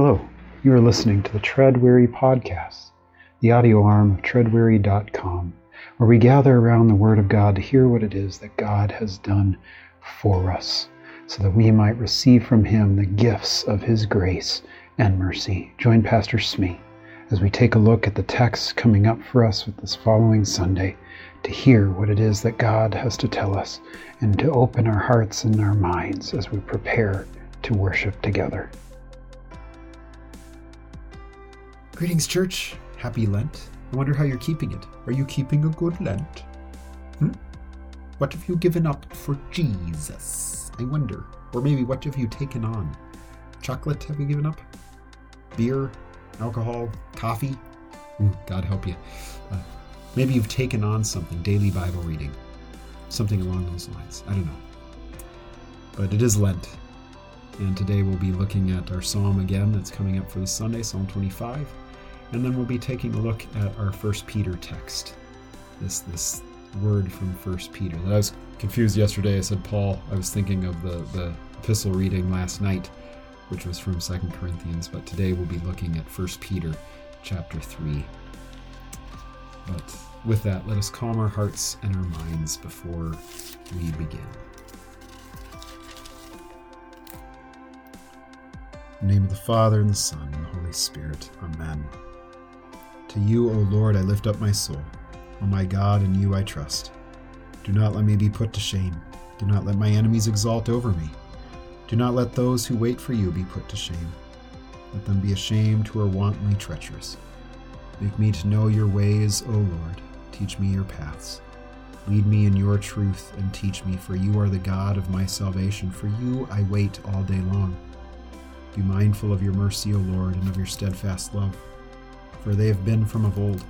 Hello, you are listening to the Tread Weary Podcast, the audio arm of treadweary.com, where we gather around the Word of God to hear what it is that God has done for us, so that we might receive from Him the gifts of His grace and mercy. Join Pastor Smee as we take a look at the text coming up for us with this following Sunday to hear what it is that God has to tell us and to open our hearts and our minds as we prepare to worship together. Greetings, church. Happy Lent. I wonder how you're keeping it. Are you keeping a good Lent? Hmm? What have you given up for Jesus? I wonder. Or maybe what have you taken on? Chocolate have you given up? Beer? Alcohol? Coffee? Ooh, God help you. Uh, maybe you've taken on something, daily Bible reading. Something along those lines. I don't know. But it is Lent. And today we'll be looking at our psalm again that's coming up for the Sunday, Psalm 25 and then we'll be taking a look at our First Peter text. This this word from First Peter. I was confused yesterday. I said Paul. I was thinking of the the epistle reading last night, which was from Second Corinthians. But today we'll be looking at First Peter, chapter three. But with that, let us calm our hearts and our minds before we begin. In the name of the Father and the Son and the Holy Spirit. Amen. To you, O Lord, I lift up my soul. O my God, in you I trust. Do not let me be put to shame. Do not let my enemies exalt over me. Do not let those who wait for you be put to shame. Let them be ashamed who are wantonly treacherous. Make me to know your ways, O Lord. Teach me your paths. Lead me in your truth and teach me, for you are the God of my salvation. For you I wait all day long. Be mindful of your mercy, O Lord, and of your steadfast love for they have been from of old.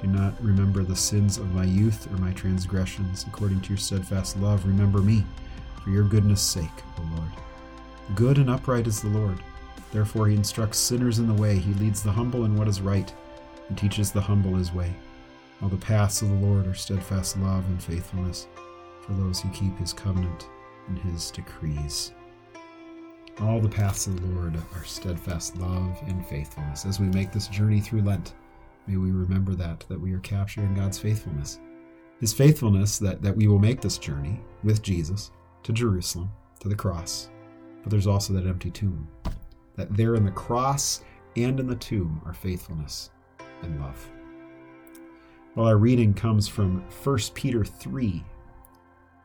Do not remember the sins of my youth or my transgressions. According to your steadfast love, remember me, for your goodness' sake, O Lord. Good and upright is the Lord. Therefore, he instructs sinners in the way. He leads the humble in what is right, and teaches the humble his way. All the paths of the Lord are steadfast love and faithfulness for those who keep his covenant and his decrees. All the paths of the Lord are steadfast love and faithfulness. As we make this journey through Lent, may we remember that, that we are capturing God's faithfulness. His faithfulness that, that we will make this journey with Jesus to Jerusalem, to the cross. But there's also that empty tomb. That there in the cross and in the tomb are faithfulness and love. Well, our reading comes from 1 Peter 3,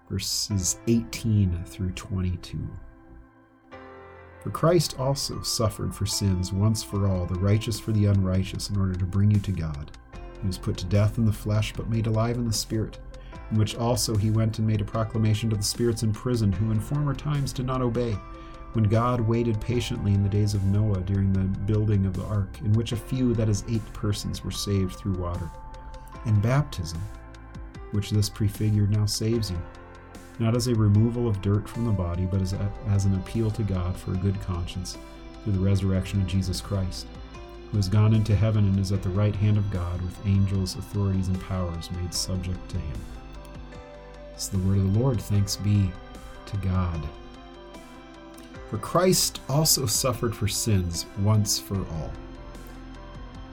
verses 18 through 22. For Christ also suffered for sins once for all, the righteous for the unrighteous, in order to bring you to God. He was put to death in the flesh, but made alive in the Spirit, in which also he went and made a proclamation to the spirits in prison, who in former times did not obey, when God waited patiently in the days of Noah during the building of the ark, in which a few, that is, eight persons, were saved through water. And baptism, which this prefigured, now saves you not as a removal of dirt from the body, but as, a, as an appeal to God for a good conscience through the resurrection of Jesus Christ, who has gone into heaven and is at the right hand of God with angels, authorities, and powers made subject to him. It's the word of the Lord. Thanks be to God. For Christ also suffered for sins once for all.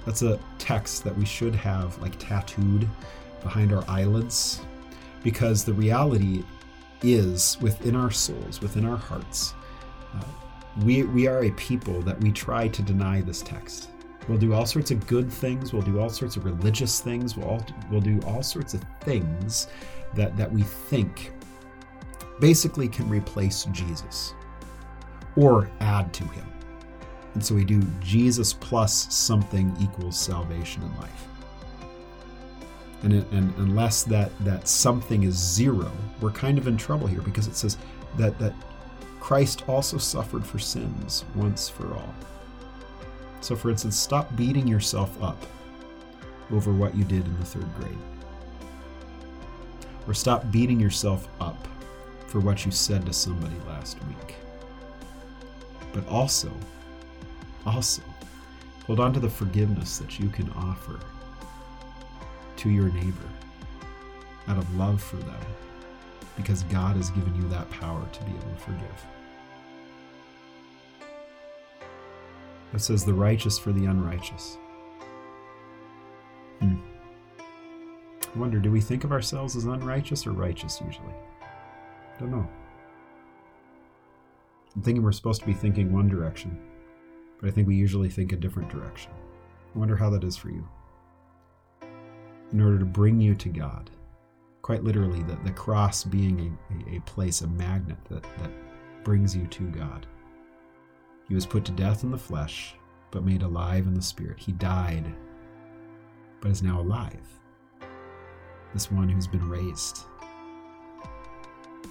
That's a text that we should have like tattooed behind our eyelids because the reality is within our souls, within our hearts. Uh, we, we are a people that we try to deny this text. We'll do all sorts of good things. We'll do all sorts of religious things. We'll, all, we'll do all sorts of things that, that we think basically can replace Jesus or add to him. And so we do Jesus plus something equals salvation in life. And, and unless that, that something is zero, we're kind of in trouble here because it says that, that Christ also suffered for sins once for all. So, for instance, stop beating yourself up over what you did in the third grade. Or stop beating yourself up for what you said to somebody last week. But also, also, hold on to the forgiveness that you can offer to your neighbor out of love for them because God has given you that power to be able to forgive. It says the righteous for the unrighteous. Hmm. I wonder, do we think of ourselves as unrighteous or righteous usually? I don't know. I'm thinking we're supposed to be thinking one direction, but I think we usually think a different direction. I wonder how that is for you. In order to bring you to God, quite literally, the, the cross being a, a, place, a magnet that, that brings you to God. He was put to death in the flesh, but made alive in the spirit. He died, but is now alive. This one who's been raised.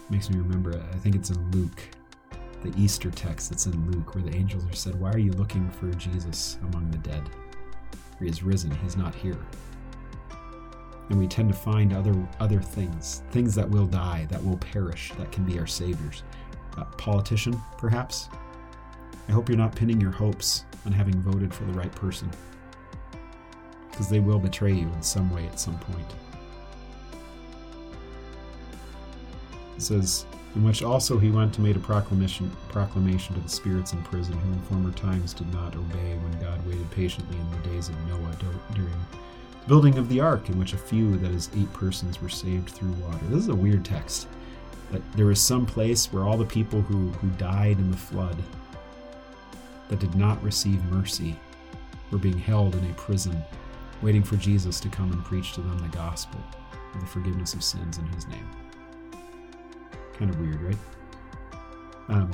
Makes me remember, I think it's in Luke, the Easter text that's in Luke, where the angels are said, Why are you looking for Jesus among the dead? He is risen, he's not here. And we tend to find other other things, things that will die, that will perish, that can be our saviors. A politician, perhaps. I hope you're not pinning your hopes on having voted for the right person, because they will betray you in some way at some point. It says, in which also he went and made a proclamation proclamation to the spirits in prison who in former times did not obey when God waited patiently in the days of Noah during building of the ark, in which a few, that is, eight persons, were saved through water. This is a weird text. That there was some place where all the people who, who died in the flood that did not receive mercy were being held in a prison, waiting for Jesus to come and preach to them the gospel of the forgiveness of sins in his name. Kind of weird, right? Um,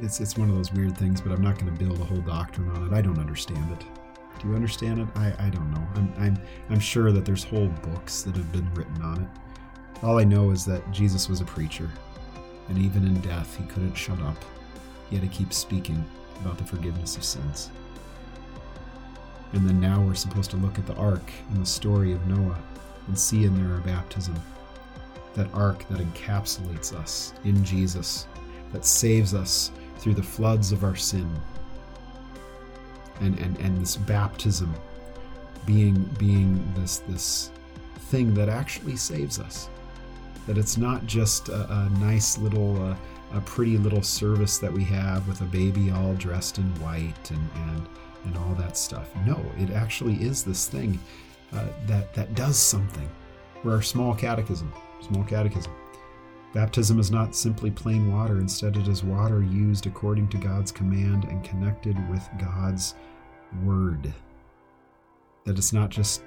it's it's one of those weird things, but I'm not going to build a whole doctrine on it. I don't understand it. You understand it? I, I don't know. I'm, I'm I'm sure that there's whole books that have been written on it. All I know is that Jesus was a preacher, and even in death, he couldn't shut up. He had to keep speaking about the forgiveness of sins. And then now we're supposed to look at the ark and the story of Noah and see in there our baptism that ark that encapsulates us in Jesus, that saves us through the floods of our sin. And, and, and this baptism being, being this, this thing that actually saves us. That it's not just a, a nice little, uh, a pretty little service that we have with a baby all dressed in white and, and, and all that stuff. No, it actually is this thing uh, that, that does something. We're our small catechism. Small Catechism. Baptism is not simply plain water, instead, it is water used according to God's command and connected with God's word. That it's not just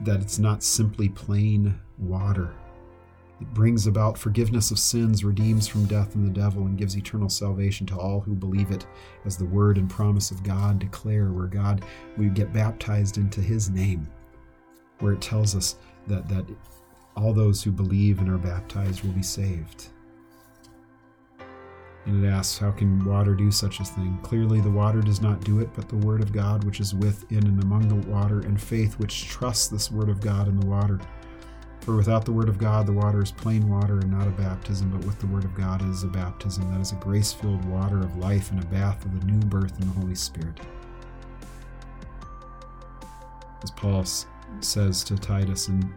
that it's not simply plain water. It brings about forgiveness of sins, redeems from death and the devil, and gives eternal salvation to all who believe it, as the word and promise of God declare, where God we get baptized into his name, where it tells us that that all those who believe and are baptized will be saved. And it asks, How can water do such a thing? Clearly, the water does not do it, but the Word of God, which is within and among the water, and faith, which trusts this Word of God in the water. For without the Word of God, the water is plain water and not a baptism, but with the Word of God, is a baptism that is a grace filled water of life and a bath of the new birth in the Holy Spirit. As Paul says to Titus in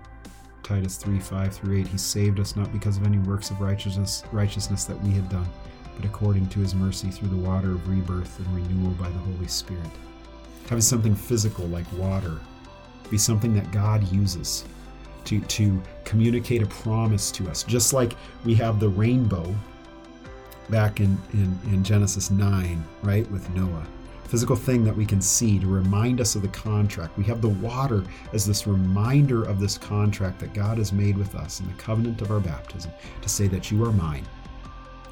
Titus 3 5 through 8. He saved us not because of any works of righteousness, righteousness that we had done, but according to his mercy through the water of rebirth and renewal by the Holy Spirit. Having something physical like water be something that God uses to, to communicate a promise to us. Just like we have the rainbow back in, in, in Genesis 9, right, with Noah physical thing that we can see to remind us of the contract. We have the water as this reminder of this contract that God has made with us in the covenant of our baptism to say that you are mine.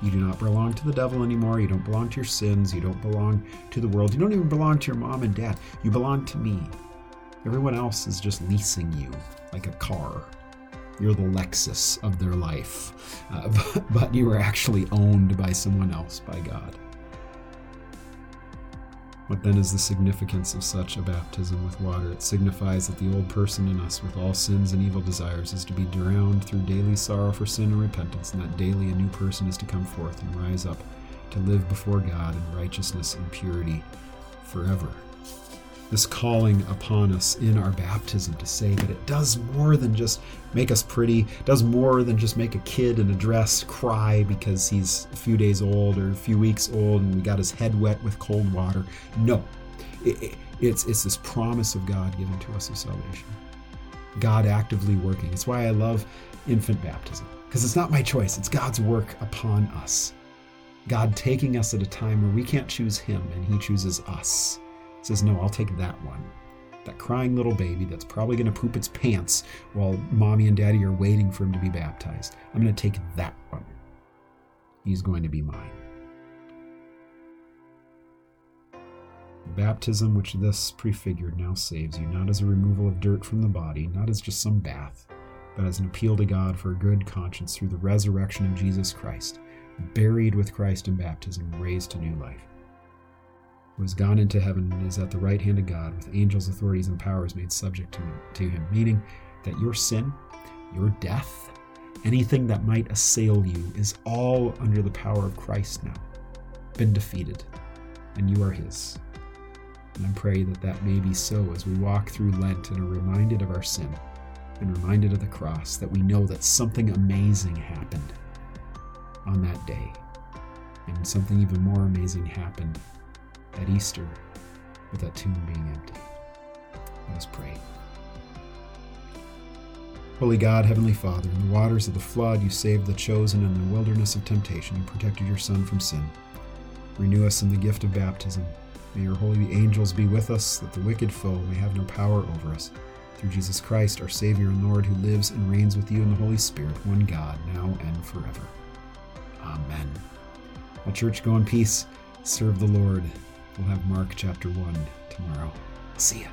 You do not belong to the devil anymore. You don't belong to your sins. You don't belong to the world. You don't even belong to your mom and dad. You belong to me. Everyone else is just leasing you like a car. You're the Lexus of their life. Uh, but, but you are actually owned by someone else, by God. What then is the significance of such a baptism with water? It signifies that the old person in us, with all sins and evil desires, is to be drowned through daily sorrow for sin and repentance, and that daily a new person is to come forth and rise up to live before God in righteousness and purity forever. This calling upon us in our baptism to say that it does more than just make us pretty, does more than just make a kid in a dress cry because he's a few days old or a few weeks old and we got his head wet with cold water. No, it, it, it's, it's this promise of God given to us of salvation. God actively working. It's why I love infant baptism because it's not my choice, it's God's work upon us. God taking us at a time where we can't choose Him and He chooses us says, No, I'll take that one. That crying little baby that's probably going to poop its pants while mommy and daddy are waiting for him to be baptized. I'm going to take that one. He's going to be mine. Baptism, which this prefigured, now saves you, not as a removal of dirt from the body, not as just some bath, but as an appeal to God for a good conscience through the resurrection of Jesus Christ, buried with Christ in baptism, raised to new life who has gone into heaven and is at the right hand of God, with angels, authorities, and powers made subject to, to him, meaning that your sin, your death, anything that might assail you is all under the power of Christ now, been defeated, and you are his. And I pray that that may be so as we walk through Lent and are reminded of our sin and reminded of the cross, that we know that something amazing happened on that day. And something even more amazing happened at Easter with that tomb being empty. Let us pray. Holy God, Heavenly Father, in the waters of the flood you saved the chosen in the wilderness of temptation. You protected your Son from sin. Renew us in the gift of baptism. May your holy angels be with us, that the wicked foe may have no power over us. Through Jesus Christ, our Savior and Lord, who lives and reigns with you in the Holy Spirit, one God, now and forever. Amen. Well, church, go in peace. Serve the Lord. We'll have Mark chapter 1 tomorrow. See ya.